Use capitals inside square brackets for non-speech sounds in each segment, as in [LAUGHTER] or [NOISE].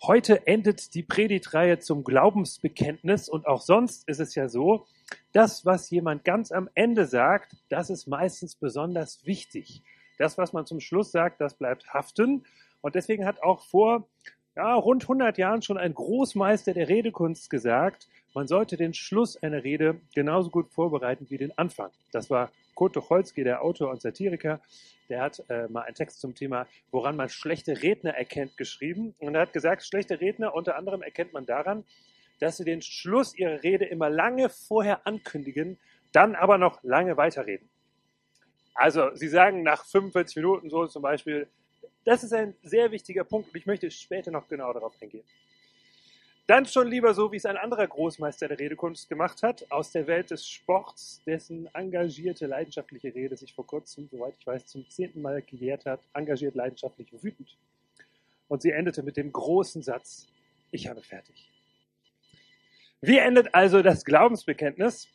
Heute endet die Predigtreihe zum Glaubensbekenntnis und auch sonst ist es ja so, das, was jemand ganz am Ende sagt, das ist meistens besonders wichtig. Das, was man zum Schluss sagt, das bleibt haften. Und deswegen hat auch vor ja, rund 100 Jahren schon ein Großmeister der Redekunst gesagt, man sollte den Schluss einer Rede genauso gut vorbereiten wie den Anfang. Das war Kurt Tucholsky, der Autor und Satiriker, der hat äh, mal einen Text zum Thema, woran man schlechte Redner erkennt, geschrieben. Und er hat gesagt, schlechte Redner unter anderem erkennt man daran, dass sie den Schluss ihrer Rede immer lange vorher ankündigen, dann aber noch lange weiterreden. Also, sie sagen nach 45 Minuten so zum Beispiel, das ist ein sehr wichtiger Punkt und ich möchte später noch genau darauf eingehen. Dann schon lieber so, wie es ein anderer Großmeister der Redekunst gemacht hat, aus der Welt des Sports, dessen engagierte, leidenschaftliche Rede sich vor kurzem, soweit ich weiß, zum zehnten Mal gelehrt hat, engagiert, leidenschaftlich, wütend. Und sie endete mit dem großen Satz, ich habe fertig. Wie endet also das Glaubensbekenntnis?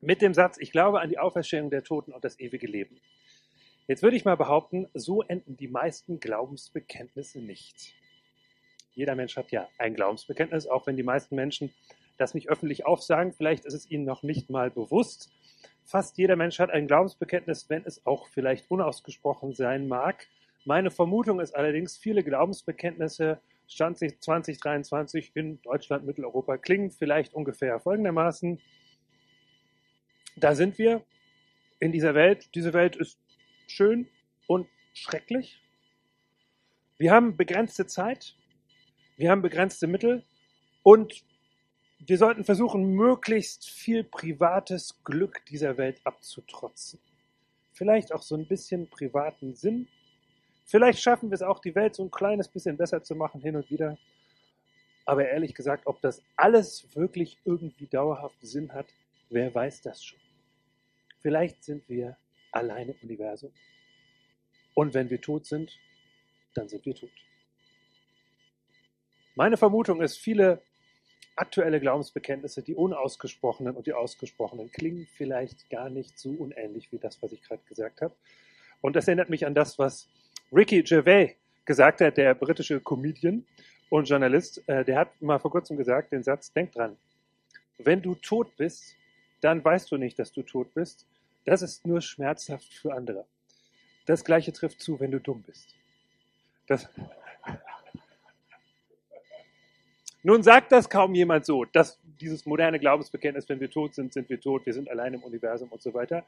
Mit dem Satz, ich glaube an die Auferstehung der Toten und das ewige Leben. Jetzt würde ich mal behaupten, so enden die meisten Glaubensbekenntnisse nicht. Jeder Mensch hat ja ein Glaubensbekenntnis, auch wenn die meisten Menschen das nicht öffentlich aufsagen. Vielleicht ist es ihnen noch nicht mal bewusst. Fast jeder Mensch hat ein Glaubensbekenntnis, wenn es auch vielleicht unausgesprochen sein mag. Meine Vermutung ist allerdings, viele Glaubensbekenntnisse 2023 in Deutschland, Mitteleuropa klingen vielleicht ungefähr folgendermaßen. Da sind wir in dieser Welt. Diese Welt ist schön und schrecklich. Wir haben begrenzte Zeit wir haben begrenzte Mittel und wir sollten versuchen, möglichst viel privates Glück dieser Welt abzutrotzen. Vielleicht auch so ein bisschen privaten Sinn. Vielleicht schaffen wir es auch, die Welt so ein kleines bisschen besser zu machen hin und wieder. Aber ehrlich gesagt, ob das alles wirklich irgendwie dauerhaft Sinn hat, wer weiß das schon. Vielleicht sind wir allein im Universum. Und wenn wir tot sind, dann sind wir tot. Meine Vermutung ist, viele aktuelle Glaubensbekenntnisse, die unausgesprochenen und die ausgesprochenen, klingen vielleicht gar nicht so unähnlich wie das, was ich gerade gesagt habe. Und das erinnert mich an das, was Ricky Gervais gesagt hat, der britische Comedian und Journalist. Äh, der hat mal vor kurzem gesagt, den Satz, denk dran, wenn du tot bist, dann weißt du nicht, dass du tot bist. Das ist nur schmerzhaft für andere. Das gleiche trifft zu, wenn du dumm bist. Das, [LAUGHS] nun sagt das kaum jemand so, dass dieses moderne Glaubensbekenntnis, wenn wir tot sind, sind wir tot, wir sind allein im Universum und so weiter.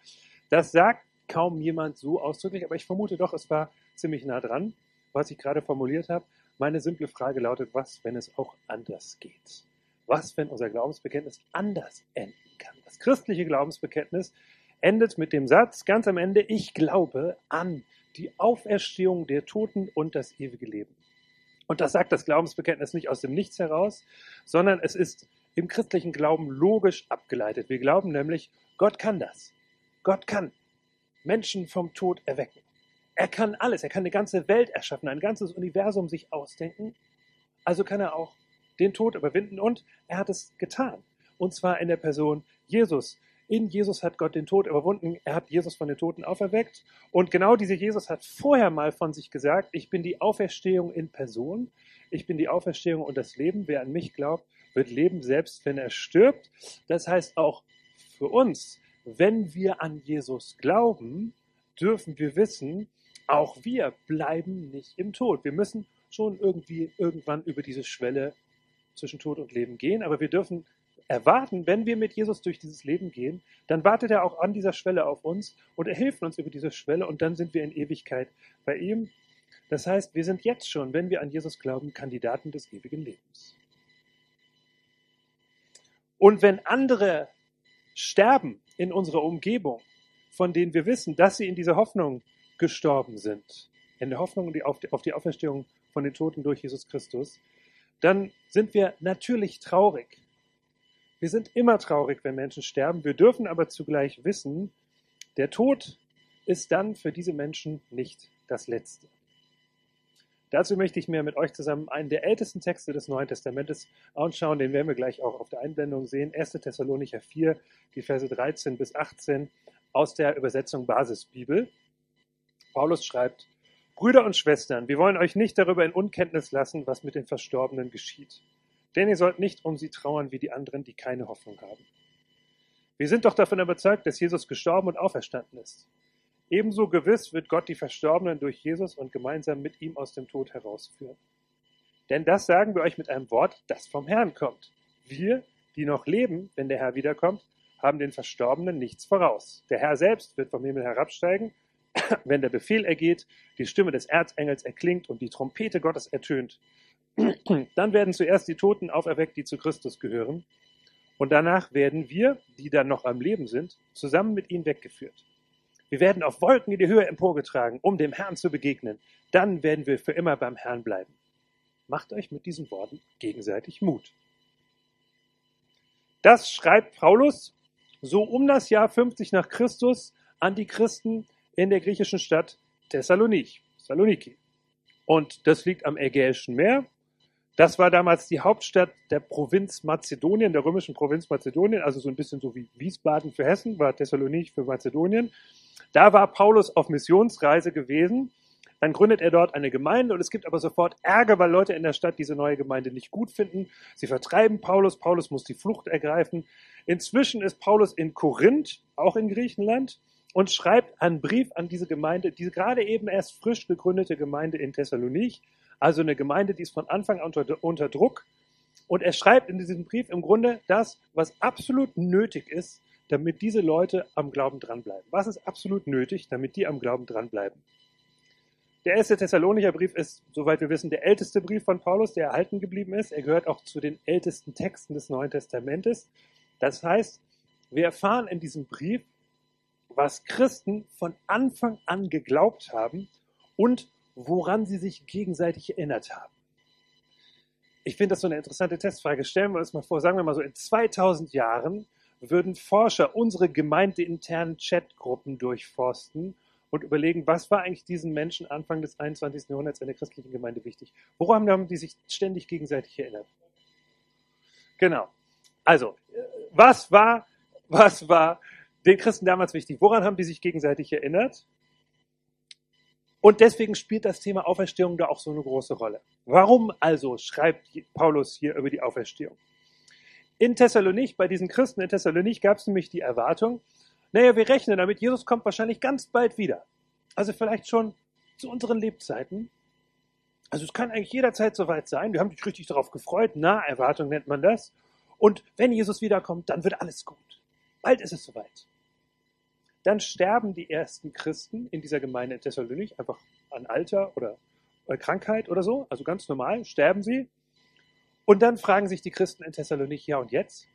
Das sagt kaum jemand so ausdrücklich, aber ich vermute doch, es war ziemlich nah dran, was ich gerade formuliert habe. Meine simple Frage lautet, was, wenn es auch anders geht? Was, wenn unser Glaubensbekenntnis anders enden kann? Das christliche Glaubensbekenntnis endet mit dem Satz ganz am Ende, ich glaube an die Auferstehung der Toten und das ewige Leben. Und das sagt das Glaubensbekenntnis nicht aus dem Nichts heraus, sondern es ist im christlichen Glauben logisch abgeleitet. Wir glauben nämlich, Gott kann das. Gott kann Menschen vom Tod erwecken. Er kann alles. Er kann eine ganze Welt erschaffen, ein ganzes Universum sich ausdenken. Also kann er auch den Tod überwinden und er hat es getan. Und zwar in der Person Jesus, in Jesus hat Gott den Tod überwunden. Er hat Jesus von den Toten auferweckt. Und genau dieser Jesus hat vorher mal von sich gesagt, ich bin die Auferstehung in Person. Ich bin die Auferstehung und das Leben. Wer an mich glaubt, wird leben, selbst wenn er stirbt. Das heißt auch für uns, wenn wir an Jesus glauben, dürfen wir wissen, auch wir bleiben nicht im Tod. Wir müssen schon irgendwie irgendwann über diese Schwelle zwischen Tod und Leben gehen, aber wir dürfen erwarten, wenn wir mit Jesus durch dieses Leben gehen, dann wartet er auch an dieser Schwelle auf uns und er hilft uns über diese Schwelle und dann sind wir in Ewigkeit bei ihm. Das heißt, wir sind jetzt schon, wenn wir an Jesus glauben, Kandidaten des ewigen Lebens. Und wenn andere sterben in unserer Umgebung, von denen wir wissen, dass sie in dieser Hoffnung gestorben sind, in der Hoffnung auf die Auferstehung von den Toten durch Jesus Christus, dann sind wir natürlich traurig. Wir sind immer traurig, wenn Menschen sterben. Wir dürfen aber zugleich wissen, der Tod ist dann für diese Menschen nicht das Letzte. Dazu möchte ich mir mit euch zusammen einen der ältesten Texte des Neuen Testamentes anschauen. Den werden wir gleich auch auf der Einblendung sehen. 1. Thessalonicher 4, die Verse 13 bis 18 aus der Übersetzung Basisbibel. Paulus schreibt, Brüder und Schwestern, wir wollen euch nicht darüber in Unkenntnis lassen, was mit den Verstorbenen geschieht. Denn ihr sollt nicht um sie trauern wie die anderen, die keine Hoffnung haben. Wir sind doch davon überzeugt, dass Jesus gestorben und auferstanden ist. Ebenso gewiss wird Gott die Verstorbenen durch Jesus und gemeinsam mit ihm aus dem Tod herausführen. Denn das sagen wir euch mit einem Wort, das vom Herrn kommt. Wir, die noch leben, wenn der Herr wiederkommt, haben den Verstorbenen nichts voraus. Der Herr selbst wird vom Himmel herabsteigen, [CLEARS THROAT] wenn der Befehl ergeht, die Stimme des Erzengels erklingt und die Trompete Gottes ertönt. Dann werden zuerst die Toten auferweckt, die zu Christus gehören. Und danach werden wir, die dann noch am Leben sind, zusammen mit ihnen weggeführt. Wir werden auf Wolken in die Höhe emporgetragen, um dem Herrn zu begegnen. Dann werden wir für immer beim Herrn bleiben. Macht euch mit diesen Worten gegenseitig Mut. Das schreibt Paulus so um das Jahr 50 nach Christus an die Christen in der griechischen Stadt Thessaloniki. Und das liegt am Ägäischen Meer. Das war damals die Hauptstadt der Provinz Mazedonien, der römischen Provinz Mazedonien, also so ein bisschen so wie Wiesbaden für Hessen, war Thessalonich für Mazedonien. Da war Paulus auf Missionsreise gewesen. Dann gründet er dort eine Gemeinde und es gibt aber sofort Ärger, weil Leute in der Stadt diese neue Gemeinde nicht gut finden. Sie vertreiben Paulus. Paulus muss die Flucht ergreifen. Inzwischen ist Paulus in Korinth, auch in Griechenland, und schreibt einen Brief an diese Gemeinde, diese gerade eben erst frisch gegründete Gemeinde in Thessalonich, also eine Gemeinde, die ist von Anfang an unter, unter Druck. Und er schreibt in diesem Brief im Grunde das, was absolut nötig ist, damit diese Leute am Glauben dranbleiben. Was ist absolut nötig, damit die am Glauben dranbleiben? Der erste Thessalonicher Brief ist, soweit wir wissen, der älteste Brief von Paulus, der erhalten geblieben ist. Er gehört auch zu den ältesten Texten des Neuen Testamentes. Das heißt, wir erfahren in diesem Brief, was Christen von Anfang an geglaubt haben und woran sie sich gegenseitig erinnert haben. Ich finde das so eine interessante Testfrage. Stellen wir uns mal vor, sagen wir mal so, in 2000 Jahren würden Forscher unsere gemeindeinternen Chatgruppen durchforsten und überlegen, was war eigentlich diesen Menschen Anfang des 21. Jahrhunderts in der christlichen Gemeinde wichtig? Woran haben die sich ständig gegenseitig erinnert? Genau. Also, was war, was war den Christen damals wichtig? Woran haben die sich gegenseitig erinnert? Und deswegen spielt das Thema Auferstehung da auch so eine große Rolle. Warum also schreibt Paulus hier über die Auferstehung? In Thessalonich, bei diesen Christen in Thessalonich gab es nämlich die Erwartung, naja, wir rechnen damit, Jesus kommt wahrscheinlich ganz bald wieder. Also vielleicht schon zu unseren Lebzeiten. Also es kann eigentlich jederzeit soweit sein. Wir haben uns richtig darauf gefreut. Naherwartung nennt man das. Und wenn Jesus wiederkommt, dann wird alles gut. Bald ist es soweit. Dann sterben die ersten Christen in dieser Gemeinde in Thessalonich einfach an Alter oder Krankheit oder so. Also ganz normal sterben sie. Und dann fragen sich die Christen in Thessalonich, ja und jetzt?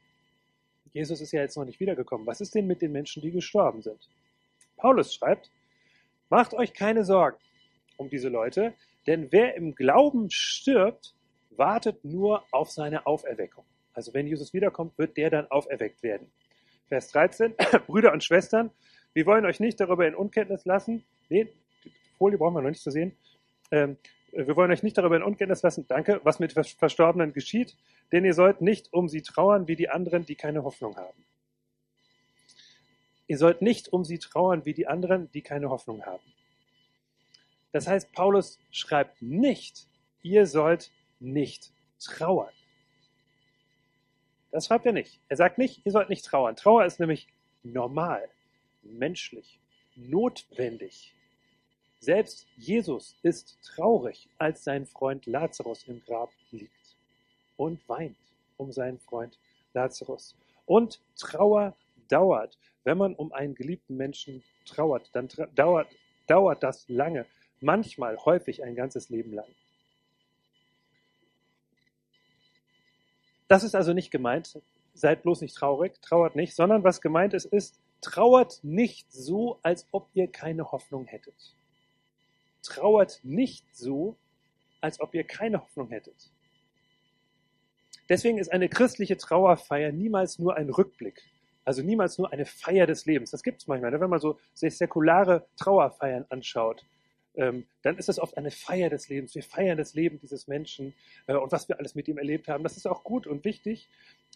Jesus ist ja jetzt noch nicht wiedergekommen. Was ist denn mit den Menschen, die gestorben sind? Paulus schreibt, macht euch keine Sorgen um diese Leute, denn wer im Glauben stirbt, wartet nur auf seine Auferweckung. Also wenn Jesus wiederkommt, wird der dann auferweckt werden. Vers 13, [CLEARS THROAT] Brüder und Schwestern, wir wollen euch nicht darüber in Unkenntnis lassen. Nee, die Folie brauchen wir noch nicht zu sehen. Ähm, wir wollen euch nicht darüber in Unkenntnis lassen, danke, was mit Verstorbenen geschieht, denn ihr sollt nicht um sie trauern wie die anderen, die keine Hoffnung haben. Ihr sollt nicht um sie trauern wie die anderen, die keine Hoffnung haben. Das heißt, Paulus schreibt nicht, ihr sollt nicht trauern. Das schreibt er nicht. Er sagt nicht, ihr sollt nicht trauern. Trauer ist nämlich normal, menschlich, notwendig. Selbst Jesus ist traurig, als sein Freund Lazarus im Grab liegt und weint um seinen Freund Lazarus. Und Trauer dauert. Wenn man um einen geliebten Menschen trauert, dann tra dauert, dauert das lange, manchmal häufig ein ganzes Leben lang. Das ist also nicht gemeint, seid bloß nicht traurig, trauert nicht, sondern was gemeint ist, ist, trauert nicht so, als ob ihr keine Hoffnung hättet trauert nicht so, als ob ihr keine Hoffnung hättet. Deswegen ist eine christliche Trauerfeier niemals nur ein Rückblick, also niemals nur eine Feier des Lebens. Das gibt es manchmal, ne? wenn man so sich säkulare Trauerfeiern anschaut. Ähm, dann ist das oft eine Feier des Lebens. Wir feiern das Leben dieses Menschen äh, und was wir alles mit ihm erlebt haben. Das ist auch gut und wichtig.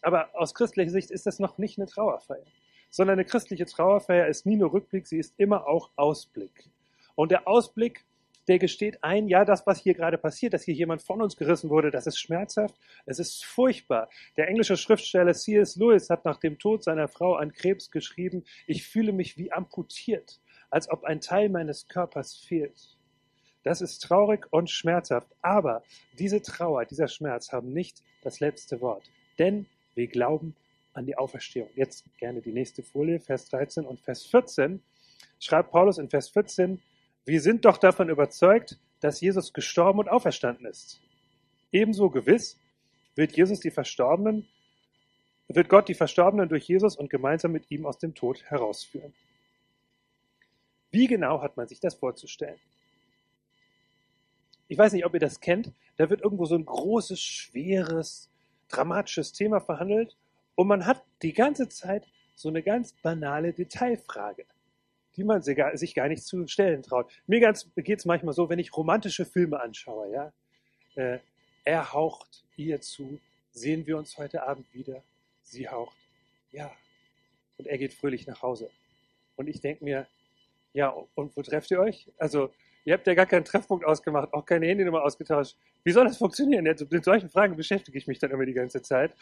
Aber aus christlicher Sicht ist das noch nicht eine Trauerfeier, sondern eine christliche Trauerfeier ist nie nur Rückblick, sie ist immer auch Ausblick. Und der Ausblick der gesteht ein, ja, das, was hier gerade passiert, dass hier jemand von uns gerissen wurde, das ist schmerzhaft, es ist furchtbar. Der englische Schriftsteller C.S. Lewis hat nach dem Tod seiner Frau an Krebs geschrieben, ich fühle mich wie amputiert, als ob ein Teil meines Körpers fehlt. Das ist traurig und schmerzhaft, aber diese Trauer, dieser Schmerz haben nicht das letzte Wort, denn wir glauben an die Auferstehung. Jetzt gerne die nächste Folie, Vers 13 und Vers 14. Schreibt Paulus in Vers 14, wir sind doch davon überzeugt, dass Jesus gestorben und auferstanden ist. Ebenso gewiss wird Jesus die Verstorbenen, wird Gott die Verstorbenen durch Jesus und gemeinsam mit ihm aus dem Tod herausführen. Wie genau hat man sich das vorzustellen? Ich weiß nicht, ob ihr das kennt. Da wird irgendwo so ein großes, schweres, dramatisches Thema verhandelt und man hat die ganze Zeit so eine ganz banale Detailfrage, die man sich gar nicht zu stellen traut. Mir geht es manchmal so, wenn ich romantische Filme anschaue, ja. Äh, er haucht ihr zu, sehen wir uns heute Abend wieder. Sie haucht, ja. Und er geht fröhlich nach Hause. Und ich denke mir, ja, und wo trefft ihr euch? Also, ihr habt ja gar keinen Treffpunkt ausgemacht, auch keine Handynummer ausgetauscht. Wie soll das funktionieren? Mit solchen Fragen beschäftige ich mich dann immer die ganze Zeit.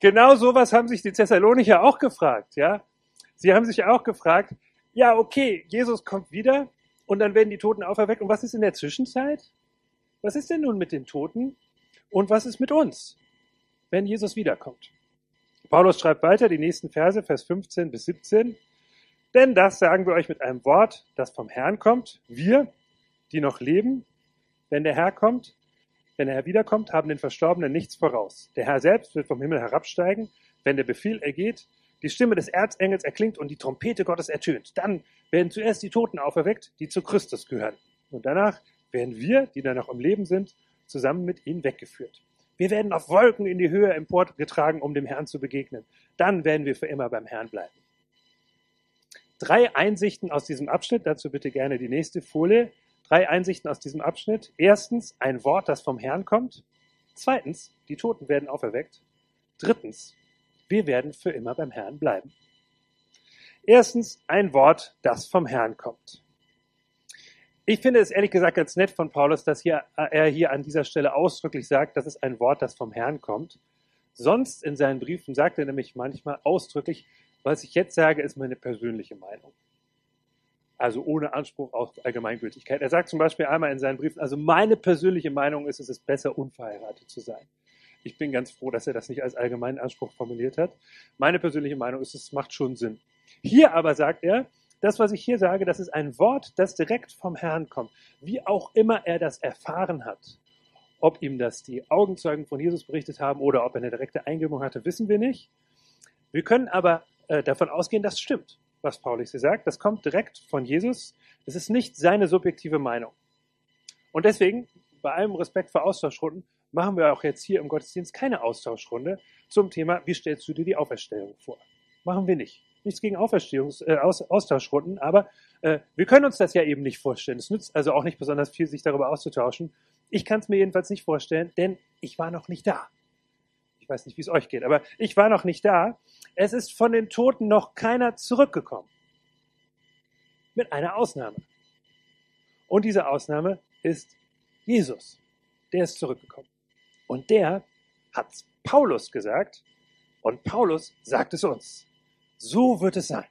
Genau sowas haben sich die Thessalonicher auch gefragt, ja. Sie haben sich auch gefragt, ja, okay, Jesus kommt wieder und dann werden die Toten auferweckt. Und was ist in der Zwischenzeit? Was ist denn nun mit den Toten? Und was ist mit uns, wenn Jesus wiederkommt? Paulus schreibt weiter die nächsten Verse, Vers 15 bis 17. Denn das sagen wir euch mit einem Wort, das vom Herrn kommt. Wir, die noch leben, wenn der Herr kommt, wenn der Herr wiederkommt, haben den Verstorbenen nichts voraus. Der Herr selbst wird vom Himmel herabsteigen, wenn der Befehl ergeht, die Stimme des Erzengels erklingt und die Trompete Gottes ertönt. Dann werden zuerst die Toten auferweckt, die zu Christus gehören. Und danach werden wir, die dann noch im Leben sind, zusammen mit ihnen weggeführt. Wir werden auf Wolken in die Höhe emporgetragen, um dem Herrn zu begegnen. Dann werden wir für immer beim Herrn bleiben. Drei Einsichten aus diesem Abschnitt, dazu bitte gerne die nächste Folie. Drei Einsichten aus diesem Abschnitt. Erstens, ein Wort, das vom Herrn kommt. Zweitens, die Toten werden auferweckt. Drittens, wir werden für immer beim Herrn bleiben. Erstens, ein Wort, das vom Herrn kommt. Ich finde es ehrlich gesagt ganz nett von Paulus, dass hier, er hier an dieser Stelle ausdrücklich sagt, dass es ein Wort, das vom Herrn kommt. Sonst in seinen Briefen sagt er nämlich manchmal ausdrücklich, was ich jetzt sage, ist meine persönliche Meinung also ohne Anspruch auf Allgemeingültigkeit. Er sagt zum Beispiel einmal in seinen Briefen, also meine persönliche Meinung ist, es ist besser, unverheiratet zu sein. Ich bin ganz froh, dass er das nicht als allgemeinen Anspruch formuliert hat. Meine persönliche Meinung ist, es macht schon Sinn. Hier aber sagt er, das, was ich hier sage, das ist ein Wort, das direkt vom Herrn kommt. Wie auch immer er das erfahren hat. Ob ihm das die Augenzeugen von Jesus berichtet haben oder ob er eine direkte Eingebung hatte, wissen wir nicht. Wir können aber äh, davon ausgehen, das stimmt was Paulus hier sagt. Das kommt direkt von Jesus. Es ist nicht seine subjektive Meinung. Und deswegen, bei allem Respekt für Austauschrunden, machen wir auch jetzt hier im Gottesdienst keine Austauschrunde zum Thema, wie stellst du dir die Auferstehung vor? Machen wir nicht. Nichts gegen Auferstehungs äh, Aus Austauschrunden, aber äh, wir können uns das ja eben nicht vorstellen. Es nützt also auch nicht besonders viel, sich darüber auszutauschen. Ich kann es mir jedenfalls nicht vorstellen, denn ich war noch nicht da weiß nicht, wie es euch geht, aber ich war noch nicht da. Es ist von den Toten noch keiner zurückgekommen. Mit einer Ausnahme. Und diese Ausnahme ist Jesus. Der ist zurückgekommen. Und der hat Paulus gesagt und Paulus sagt es uns. So wird es sein.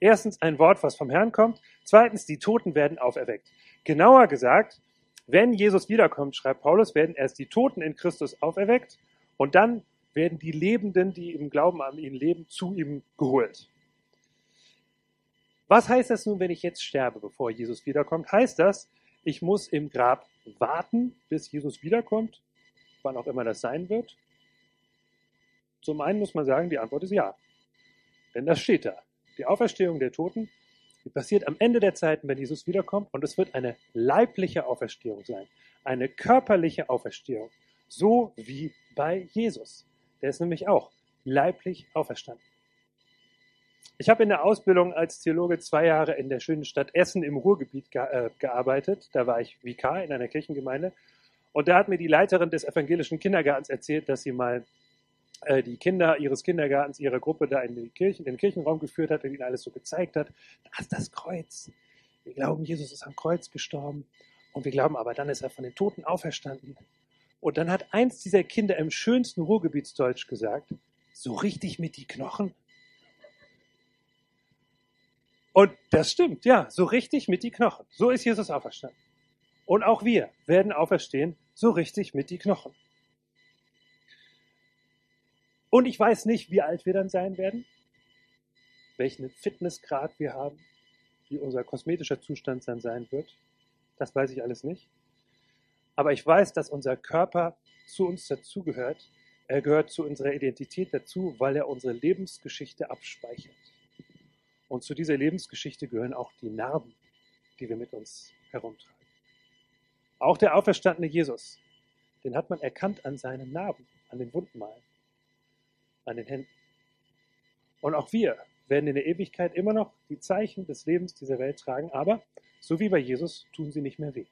Erstens ein Wort, was vom Herrn kommt. Zweitens, die Toten werden auferweckt. Genauer gesagt, wenn Jesus wiederkommt, schreibt Paulus, werden erst die Toten in Christus auferweckt und dann werden die Lebenden, die im Glauben an ihn leben, zu ihm geholt. Was heißt das nun, wenn ich jetzt sterbe, bevor Jesus wiederkommt? Heißt das, ich muss im Grab warten, bis Jesus wiederkommt, wann auch immer das sein wird? Zum einen muss man sagen, die Antwort ist ja. Denn das steht da. Die Auferstehung der Toten, die passiert am Ende der Zeiten, wenn Jesus wiederkommt, und es wird eine leibliche Auferstehung sein. Eine körperliche Auferstehung. So wie bei Jesus. Der ist nämlich auch leiblich auferstanden. Ich habe in der Ausbildung als Theologe zwei Jahre in der schönen Stadt Essen im Ruhrgebiet ge äh, gearbeitet. Da war ich Vikar in einer Kirchengemeinde. Und da hat mir die Leiterin des evangelischen Kindergartens erzählt, dass sie mal äh, die Kinder ihres Kindergartens, ihre Gruppe da in, die Kirchen, in den Kirchenraum geführt hat und ihnen alles so gezeigt hat. Da ist das Kreuz. Wir glauben, Jesus ist am Kreuz gestorben und wir glauben aber, dann ist er von den Toten auferstanden. Und dann hat eins dieser Kinder im schönsten Ruhrgebietsdeutsch gesagt, so richtig mit die Knochen. Und das stimmt, ja, so richtig mit die Knochen. So ist Jesus auferstanden. Und auch wir werden auferstehen, so richtig mit die Knochen. Und ich weiß nicht, wie alt wir dann sein werden, welchen Fitnessgrad wir haben, wie unser kosmetischer Zustand dann sein wird. Das weiß ich alles nicht. Aber ich weiß, dass unser Körper zu uns dazugehört. Er gehört zu unserer Identität dazu, weil er unsere Lebensgeschichte abspeichert. Und zu dieser Lebensgeschichte gehören auch die Narben, die wir mit uns herumtragen. Auch der auferstandene Jesus, den hat man erkannt an seinen Narben, an den Wundmalen, an den Händen. Und auch wir werden in der Ewigkeit immer noch die Zeichen des Lebens dieser Welt tragen, aber so wie bei Jesus tun sie nicht mehr weh.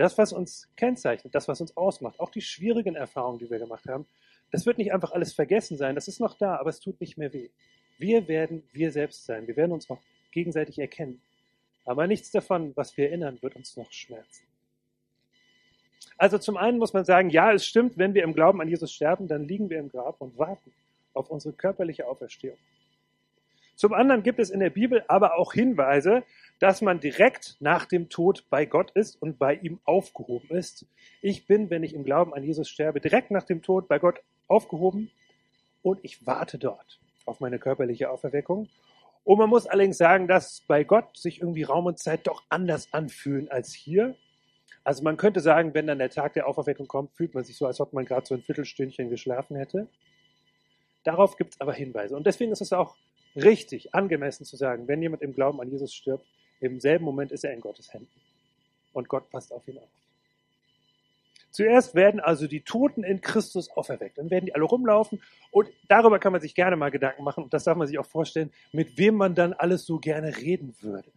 Das, was uns kennzeichnet, das, was uns ausmacht, auch die schwierigen Erfahrungen, die wir gemacht haben, das wird nicht einfach alles vergessen sein, das ist noch da, aber es tut nicht mehr weh. Wir werden wir selbst sein, wir werden uns auch gegenseitig erkennen. Aber nichts davon, was wir erinnern, wird uns noch schmerzen. Also zum einen muss man sagen, ja, es stimmt, wenn wir im Glauben an Jesus sterben, dann liegen wir im Grab und warten auf unsere körperliche Auferstehung. Zum anderen gibt es in der Bibel aber auch Hinweise, dass man direkt nach dem Tod bei Gott ist und bei ihm aufgehoben ist. Ich bin, wenn ich im Glauben an Jesus sterbe, direkt nach dem Tod bei Gott aufgehoben und ich warte dort auf meine körperliche Auferweckung. Und man muss allerdings sagen, dass bei Gott sich irgendwie Raum und Zeit doch anders anfühlen als hier. Also man könnte sagen, wenn dann der Tag der Auferweckung kommt, fühlt man sich so, als ob man gerade so ein Viertelstündchen geschlafen hätte. Darauf gibt es aber Hinweise. Und deswegen ist es auch richtig, angemessen zu sagen, wenn jemand im Glauben an Jesus stirbt, im selben Moment ist er in Gottes Händen. Und Gott passt auf ihn auf. Zuerst werden also die Toten in Christus auferweckt. Dann werden die alle rumlaufen und darüber kann man sich gerne mal Gedanken machen und das darf man sich auch vorstellen, mit wem man dann alles so gerne reden würde.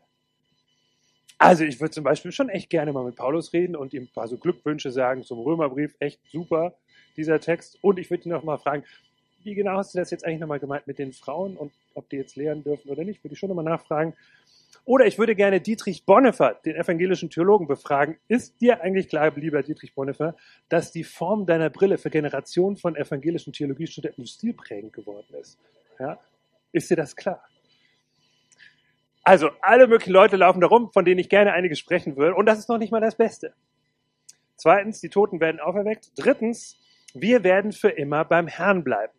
Also ich würde zum Beispiel schon echt gerne mal mit Paulus reden und ihm ein paar so Glückwünsche sagen zum Römerbrief. Echt super, dieser Text. Und ich würde ihn noch mal fragen, wie genau hast du das jetzt eigentlich nochmal gemeint mit den Frauen und ob die jetzt lehren dürfen oder nicht? Würde ich schon nochmal nachfragen. Oder ich würde gerne Dietrich Bonhoeffer, den evangelischen Theologen, befragen. Ist dir eigentlich klar, lieber Dietrich Bonhoeffer, dass die Form deiner Brille für Generationen von evangelischen Theologiestudenten stilprägend geworden ist? Ja? Ist dir das klar? Also, alle möglichen Leute laufen da rum, von denen ich gerne einige sprechen würde. Und das ist noch nicht mal das Beste. Zweitens, die Toten werden auferweckt. Drittens, wir werden für immer beim Herrn bleiben.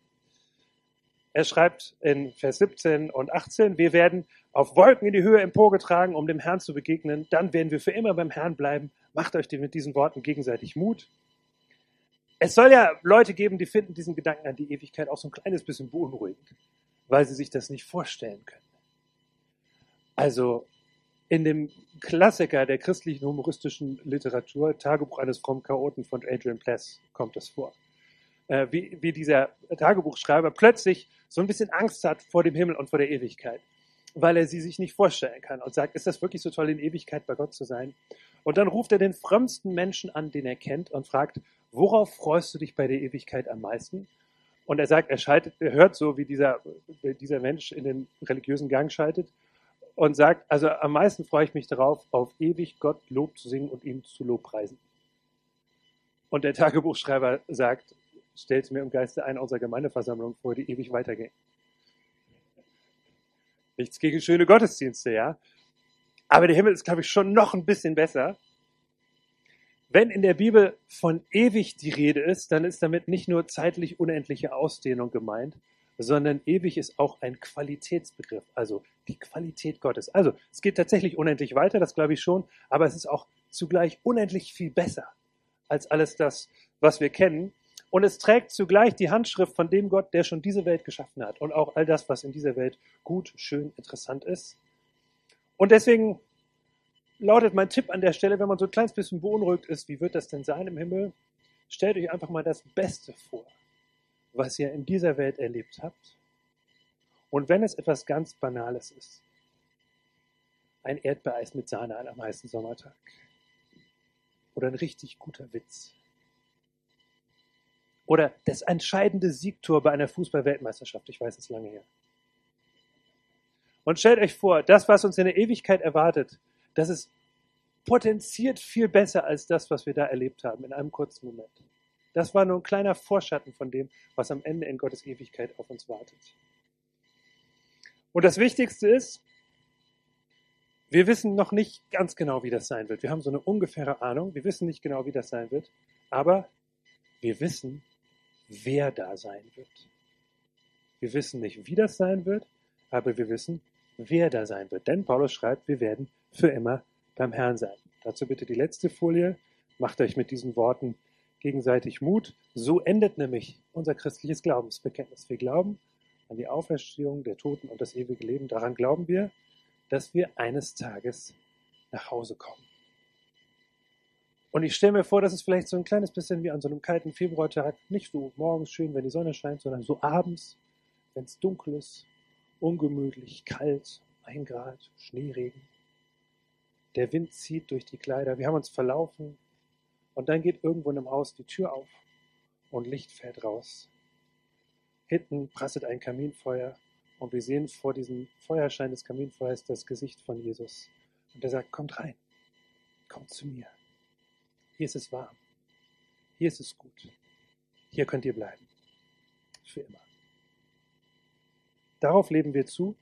Er schreibt in Vers 17 und 18, wir werden auf Wolken in die Höhe emporgetragen, um dem Herrn zu begegnen. Dann werden wir für immer beim Herrn bleiben. Macht euch mit diesen Worten gegenseitig Mut. Es soll ja Leute geben, die finden diesen Gedanken an die Ewigkeit auch so ein kleines bisschen beunruhigend, weil sie sich das nicht vorstellen können. Also in dem Klassiker der christlichen humoristischen Literatur, Tagebuch eines frommen Chaoten von Adrian Pless, kommt das vor. Äh, wie, wie dieser Tagebuchschreiber plötzlich so ein bisschen Angst hat vor dem Himmel und vor der Ewigkeit, weil er sie sich nicht vorstellen kann und sagt, ist das wirklich so toll, in Ewigkeit bei Gott zu sein? Und dann ruft er den frömmsten Menschen an, den er kennt und fragt, worauf freust du dich bei der Ewigkeit am meisten? Und er sagt, er, schaltet, er hört so, wie dieser, dieser Mensch in den religiösen Gang schaltet und sagt, also am meisten freue ich mich darauf, auf ewig Gott Lob zu singen und ihm zu Lobpreisen. Und der Tagebuchschreiber sagt, stellt mir im Geiste eine unserer Gemeindeversammlung vor, die ewig weitergehen. Nichts gegen schöne Gottesdienste, ja. Aber der Himmel ist, glaube ich, schon noch ein bisschen besser. Wenn in der Bibel von ewig die Rede ist, dann ist damit nicht nur zeitlich unendliche Ausdehnung gemeint, sondern ewig ist auch ein Qualitätsbegriff, also die Qualität Gottes. Also es geht tatsächlich unendlich weiter, das glaube ich schon, aber es ist auch zugleich unendlich viel besser als alles das, was wir kennen. Und es trägt zugleich die Handschrift von dem Gott, der schon diese Welt geschaffen hat und auch all das, was in dieser Welt gut, schön, interessant ist. Und deswegen lautet mein Tipp an der Stelle, wenn man so ein kleines bisschen beunruhigt ist, wie wird das denn sein im Himmel? Stellt euch einfach mal das Beste vor, was ihr in dieser Welt erlebt habt. Und wenn es etwas ganz Banales ist, ein Erdbeereis mit Sahne an einem heißen Sommertag oder ein richtig guter Witz oder das entscheidende Siegtor bei einer Fußball-Weltmeisterschaft. Ich weiß, es lange her. Und stellt euch vor, das, was uns in der Ewigkeit erwartet, Das ist potenziert viel besser als das, was wir da erlebt haben in einem kurzen Moment. Das war nur ein kleiner Vorschatten von dem, was am Ende in Gottes Ewigkeit auf uns wartet. Und das Wichtigste ist, wir wissen noch nicht ganz genau, wie das sein wird. Wir haben so eine ungefähre Ahnung. Wir wissen nicht genau, wie das sein wird. Aber wir wissen, wer da sein wird. Wir wissen nicht, wie das sein wird, aber wir wissen, wer da sein wird. Denn Paulus schreibt, wir werden für immer beim Herrn sein. Dazu bitte die letzte Folie. Macht euch mit diesen Worten gegenseitig Mut. So endet nämlich unser christliches Glaubensbekenntnis. Wir glauben an die Auferstehung der Toten und das ewige Leben. Daran glauben wir, dass wir eines Tages nach Hause kommen. Und ich stelle mir vor, dass es vielleicht so ein kleines bisschen wie an so einem kalten Februartag, nicht so morgens schön, wenn die Sonne scheint, sondern so abends, wenn es dunkel ist, ungemütlich, kalt, ein Grad, Schneeregen. Der Wind zieht durch die Kleider, wir haben uns verlaufen und dann geht irgendwo in einem Haus die Tür auf und Licht fällt raus. Hinten prasselt ein Kaminfeuer und wir sehen vor diesem Feuerschein des Kaminfeuers das Gesicht von Jesus. Und er sagt, kommt rein, kommt zu mir. Hier ist es warm. Hier ist es gut. Hier könnt ihr bleiben. Für immer. Darauf leben wir zu.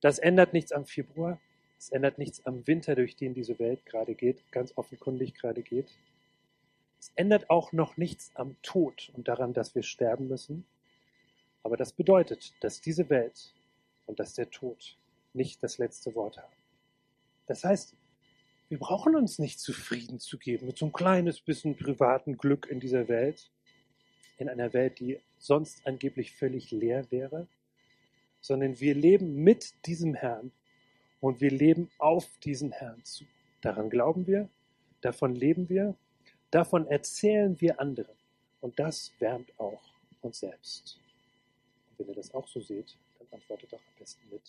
Das ändert nichts am Februar. Es ändert nichts am Winter, durch den diese Welt gerade geht, ganz offenkundig gerade geht. Es ändert auch noch nichts am Tod und daran, dass wir sterben müssen. Aber das bedeutet, dass diese Welt und dass der Tod nicht das letzte Wort haben. Das heißt, wir brauchen uns nicht zufrieden zu geben mit so ein kleines bisschen privaten Glück in dieser Welt, in einer Welt, die sonst angeblich völlig leer wäre, sondern wir leben mit diesem Herrn und wir leben auf diesen Herrn zu. Daran glauben wir, davon leben wir, davon erzählen wir anderen und das wärmt auch uns selbst. Und wenn ihr das auch so seht, dann antwortet doch am besten mit.